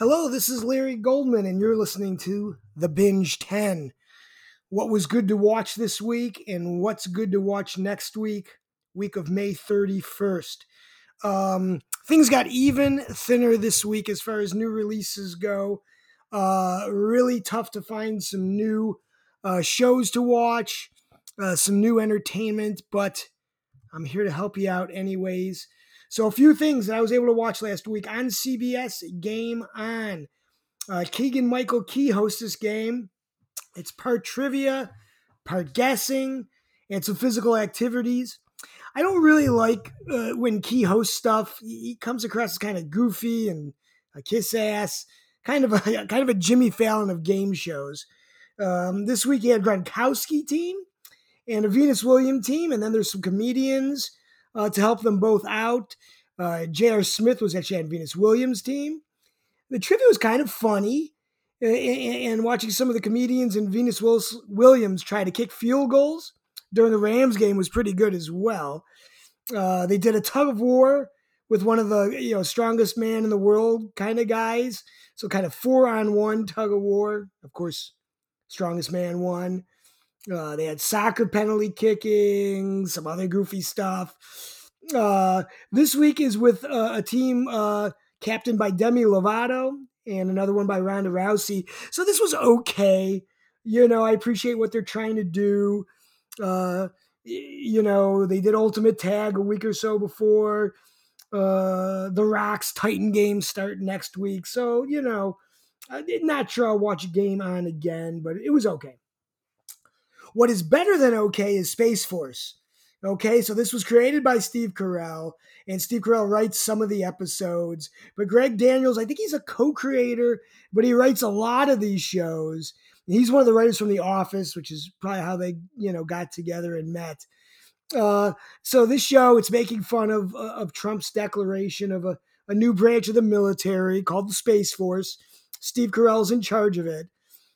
Hello, this is Larry Goldman, and you're listening to The Binge 10. What was good to watch this week, and what's good to watch next week, week of May 31st. Um, things got even thinner this week as far as new releases go. Uh, really tough to find some new uh, shows to watch, uh, some new entertainment, but I'm here to help you out anyways. So, a few things that I was able to watch last week on CBS Game On. Uh, Keegan Michael Key hosts this game. It's part trivia, part guessing, and some physical activities. I don't really like uh, when Key hosts stuff. He, comes across as kind of goofy and a kiss ass, kind of a kind of a Jimmy Fallon of game shows. Um, this week he had Gronkowski team and a Venus Williams team, and then there's some comedians uh, to help them both out. Uh, J.R. Smith was actually on Venus Williams' team. The trivia was kind of funny, and watching some of the comedians and Venus Williams try to kick field goals during the Rams game was pretty good as well. Uh, they did a tug of war with one of the you know strongest man in the world kind of guys, so kind of four on one tug of war. Of course, strongest man won. Uh, they had soccer penalty kicking, some other goofy stuff. Uh, this week is with uh, a team uh, captained by Demi Lovato and another one by Ronda Rousey. So this was okay. You know, I appreciate what they're trying to do. Uh, you know, they did Ultimate Tag a week or so before. Uh, the Rocks Titan game start next week. So, you know, I'm not sure I'll watch a Game On again, but it was okay. What is better than okay is Space Force. Okay, so this was created by Steve Carell, and Steve Carell writes some of the episodes. But Greg Daniels, I think he's a co creator, but he writes a lot of these shows. He's one of the writers from The Office, which is probably how they, you know, got together and met. Uh, so this show, it's making fun of of Trump's declaration of a, a new branch of the military called the Space Force. Steve Carell's in charge of it.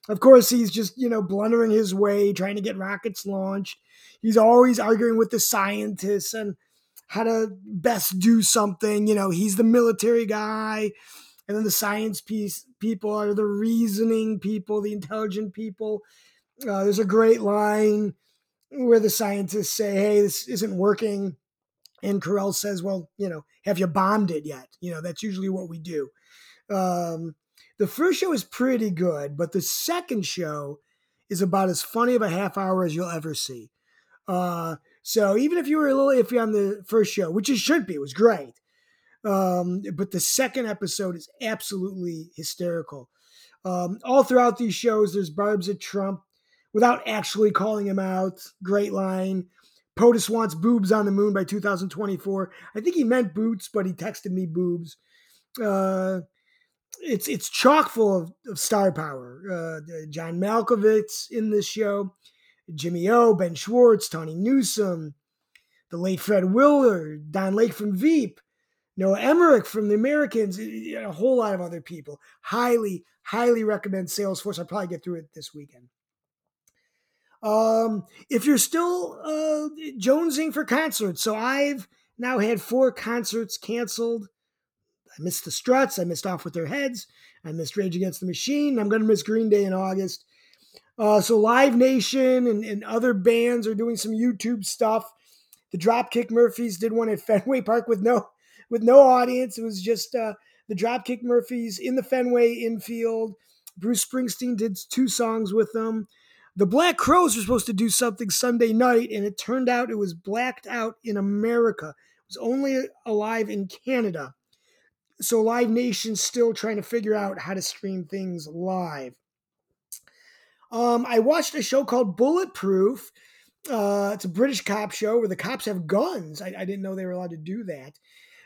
Of course, he's just, you know, blundering his way, trying to get rockets launched. He's always arguing with the scientists and how to best do something. You know, he's the military guy, and then the science piece people are the reasoning people, the intelligent people. Uh, there's a great line where the scientists say, "Hey, this isn't working," and Carell says, "Well, you know, have you bombed it yet? You know, that's usually what we do." Um, the first show is pretty good, but the second show is about as funny of a half hour as you'll ever see. Uh, so even if you were a little iffy on the first show, which it should be, it was great. Um, but the second episode is absolutely hysterical. Um, all throughout these shows, there's barbs at Trump without actually calling him out. Great line. POTUS wants boobs on the moon by 2024. I think he meant boots, but he texted me boobs. Uh, it's it's chock full of, of star power. Uh, John Malkovich in this show, Jimmy O, Ben Schwartz, Tawny Newsome, the late Fred Willard, Don Lake from Veep, Noah Emmerich from The Americans, a whole lot of other people. Highly, highly recommend Space Force. I'll probably get through it this weekend. Um, if you're still uh, jonesing for concerts, so I've now had four concerts canceled I missed the Struts. I missed Off with Their Heads. I missed Rage Against the Machine. I'm going to miss Green Day in August. Uh, so Live Nation and, and other bands are doing some YouTube stuff. The Dropkick Murphys did one at Fenway Park with no with no audience. It was just uh, the Dropkick Murphys in the Fenway infield. Bruce Springsteen did two songs with them. The Black Crowes were supposed to do something Sunday night, and it turned out it was blacked out in America. It was only alive in Canada so Live Nation's still trying to figure out how to stream things live. Um, I watched a show called Bulletproof. Uh, it's a British cop show where the cops have guns. I, I didn't know they were allowed to do that.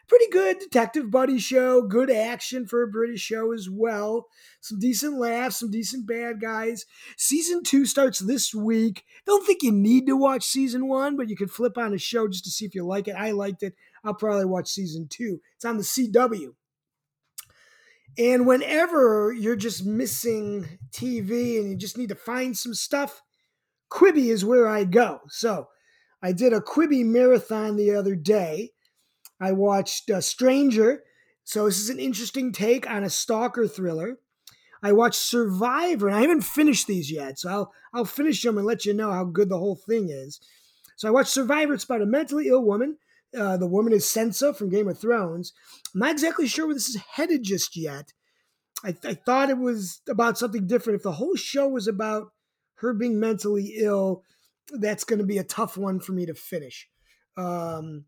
Pretty good detective buddy show. Good action for a British show as well. Some decent laughs, some decent bad guys. Season two starts this week. Don't think you need to watch season one, but you could flip on a show just to see if you like it. I liked it. I'll probably watch season two. It's on the CW. And whenever you're just missing TV and you just need to find some stuff, Quibi is where I go. So I did a Quibi marathon the other day. I watched uh, Stranger So this is an interesting take on a stalker thriller. I watched Survivor, and I haven't finished these yet, so I'll I'll finish them and let you know how good the whole thing is. So I watched Survivor. It's about a mentally ill woman. Uh, the woman is Sansa from Game of Thrones. I'm not exactly sure where this is headed just yet. I, I thought it was about something different. If the whole show was about her being mentally ill, that's going to be a tough one for me to finish. Um,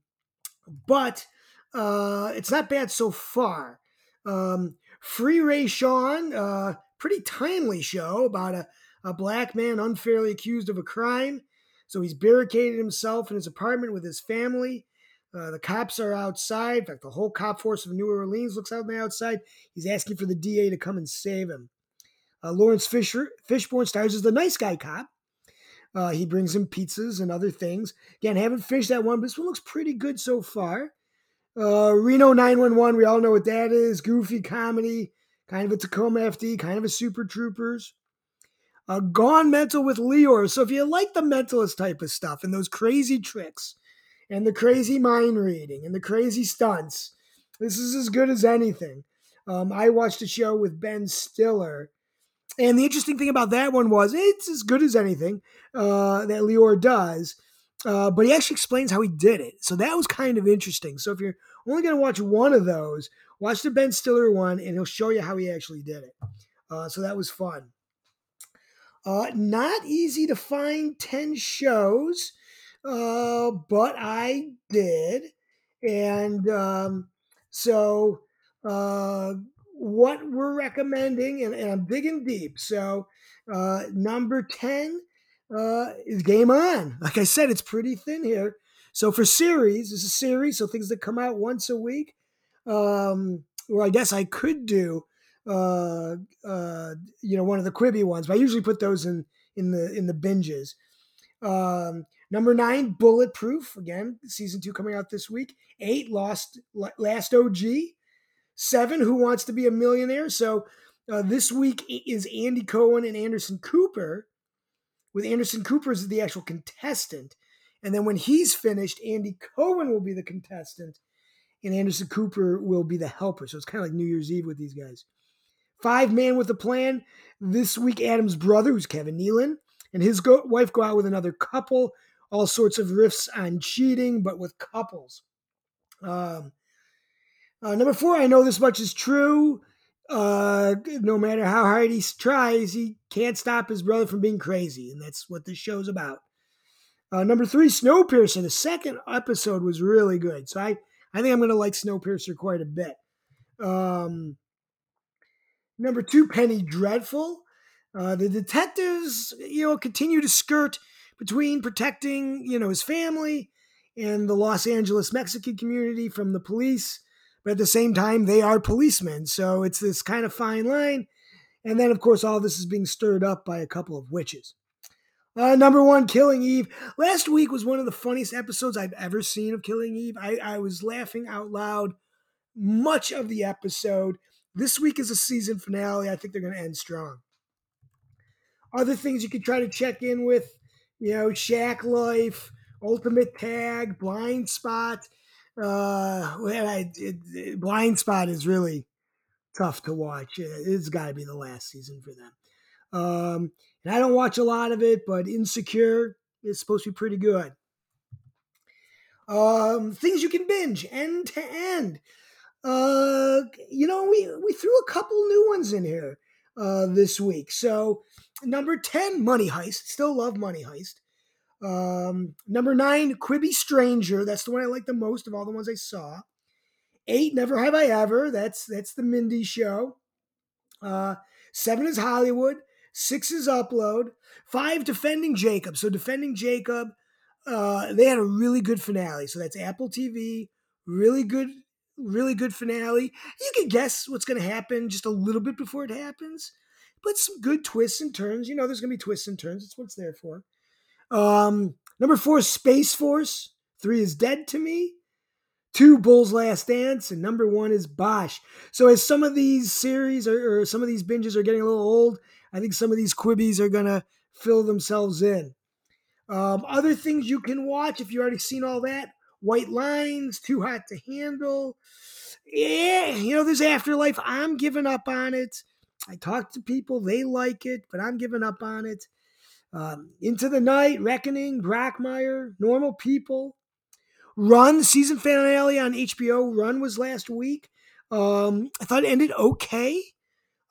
but uh, it's not bad so far. Um, Free Rayshawn, uh, pretty timely show about a, a black man unfairly accused of a crime. So he's barricaded himself in his apartment with his family. Uh, the cops are outside. In fact, the whole cop force of New Orleans looks out on the outside. He's asking for the DA to come and save him. Uh, Laurence Fisher, Fishburne stars as the nice guy cop. Uh, he brings him pizzas and other things. Again, haven't finished that one, but this one looks pretty good so far. Uh, Reno 911, we all know what that is. Goofy comedy, kind of a Tacoma FD, kind of a Super Troopers. Uh, Gone Mental with Lior. So if you like the mentalist type of stuff and those crazy tricks and the crazy mind reading and the crazy stunts, this is as good as anything. Um, I watched a show with Ben Stiller. And the interesting thing about that one was it's as good as anything uh, that Lior does. Uh, but he actually explains how he did it. So that was kind of interesting. So if you're only going to watch one of those, watch the Ben Stiller one, and he'll show you how he actually did it. Uh, so that was fun. Uh, not easy to find 10 shows, uh, but I did. And um, so uh, what we're recommending, and, and I'm digging deep. So uh, number 10 uh, is Game On. Like I said, it's pretty thin here. So for series, it's a series, so things that come out once a week. Um, or I guess I could do, uh, uh, you know, one of the Quibi ones, but I usually put those in in the in the binges. Um, number nine, Bulletproof. Again, season two coming out this week. Eight, Lost Last OG. Seven, Who Wants to Be a Millionaire. So uh, this week is Andy Cohen and Anderson Cooper with Anderson Cooper as the actual contestant. And then when he's finished, Andy Cohen will be the contestant and Anderson Cooper will be the helper. So it's kind of like New Year's Eve with these guys. Five man with a plan. This week, Adam's brother, who's Kevin Nealon, and his go- wife go out with another couple. All sorts of riffs on cheating, but with couples. Um, uh, number four, I know this much is true. Uh, no matter how hard he tries, he can't stop his brother from being crazy, and that's what this show's about. Uh, number three, Snowpiercer. The second episode was really good, so I I think I'm going to like Snowpiercer quite a bit. Um, number two, Penny Dreadful. Uh, the detectives, you know, continue to skirt between protecting, you know, his family and the Los Angeles Mexican community from the police but at the same time, they are policemen. So it's this kind of fine line. And then, of course, all this is being stirred up by a couple of witches. Uh, number one, Killing Eve. Last week was one of the funniest episodes I've ever seen of Killing Eve. I, I was laughing out loud much of the episode. This week is a season finale. I think they're going to end strong. Other things you could try to check in with, you know, Shack Life, Ultimate Tag, Blind Spot uh, well, I, it, it, Blind Spot is really tough to watch. It's got to be the last season for them. Um, and I don't watch a lot of it, but Insecure is supposed to be pretty good. Um, things you can binge end to end. Uh, you know, we we threw a couple new ones in here uh, this week. So number ten, Money Heist. Still love Money Heist. Um, number nine, Quibi Stranger. That's the one I like the most of all the ones I saw. Eight, Never Have I Ever. That's that's the Mindy show. Uh, seven is Hollywood. Six is Upload. Five, Defending Jacob. So Defending Jacob, uh, they had a really good finale. So that's Apple TV. Really good, really good finale. You can guess what's going to happen just a little bit before it happens, but some good twists and turns. You know, there's going to be twists and turns. That's what it's there for. Um, number four is Space Force. Three is Dead to Me. Two, Bull's Last Dance. And number one is Bosch. So as some of these series or, or some of these binges are getting a little old, I think some of these Quibis are going to fill themselves in. Um, other things you can watch if you already seen all that White Lines, Too Hot to Handle. yeah, you know, this afterlife, I'm giving up on it. I talk to people, they like it, but I'm giving up on it. Um, Into the Night, Reckoning, Brockmire, Normal People. Run, season finale on HBO. Run was last week. Um, I thought it ended okay.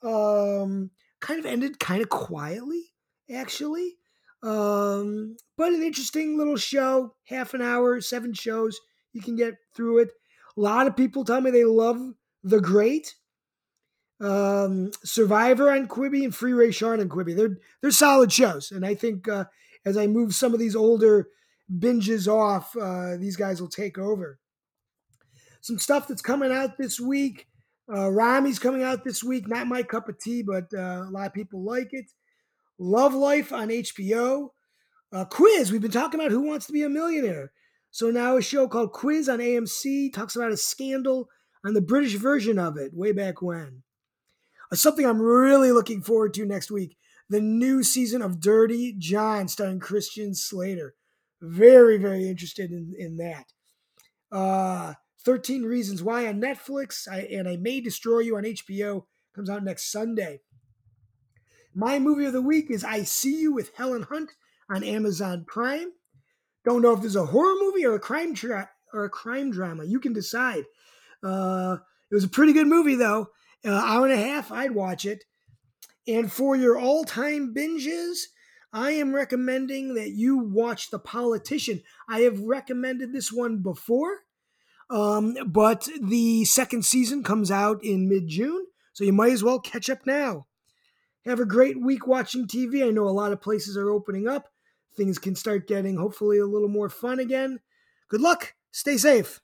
Um, kind of ended kind of quietly, actually. Um, but an interesting little show, half an hour, seven shows. You can get through it. A lot of people tell me they love The Great, um, Survivor on Quibi, and Free Rayshawn on Quibi. They're they're solid shows, and I think uh, as I move some of these older binges off, uh, these guys will take over. Some stuff that's coming out this week. Uh, Ramy's coming out this week. Not my cup of tea, but uh, a lot of people like it. Love Life on HBO. Uh, quiz. We've been talking about Who Wants to Be a Millionaire. So now a show called Quiz on AMC talks about a scandal on the British version of it way back when. Something I'm really looking forward to next week the new season of Dirty John starring Christian Slater. Very, very interested in, in that. Uh, 13 Reasons Why on Netflix, I, and I May Destroy You on HBO comes out next Sunday. My movie of the week is I See You with Helen Hunt on Amazon Prime. Don't know if there's a horror movie or a crime tra- or a crime drama. You can decide. Uh, it was a pretty good movie though. Uh, hour and a half, I'd watch it. And for your all-time binges, I am recommending that you watch The Politician. I have recommended this one before, um, but the second season comes out in mid-June, so you might as well catch up now. Have a great week watching TV. I know a lot of places are opening up. Things can start getting hopefully a little more fun again. Good luck. Stay safe.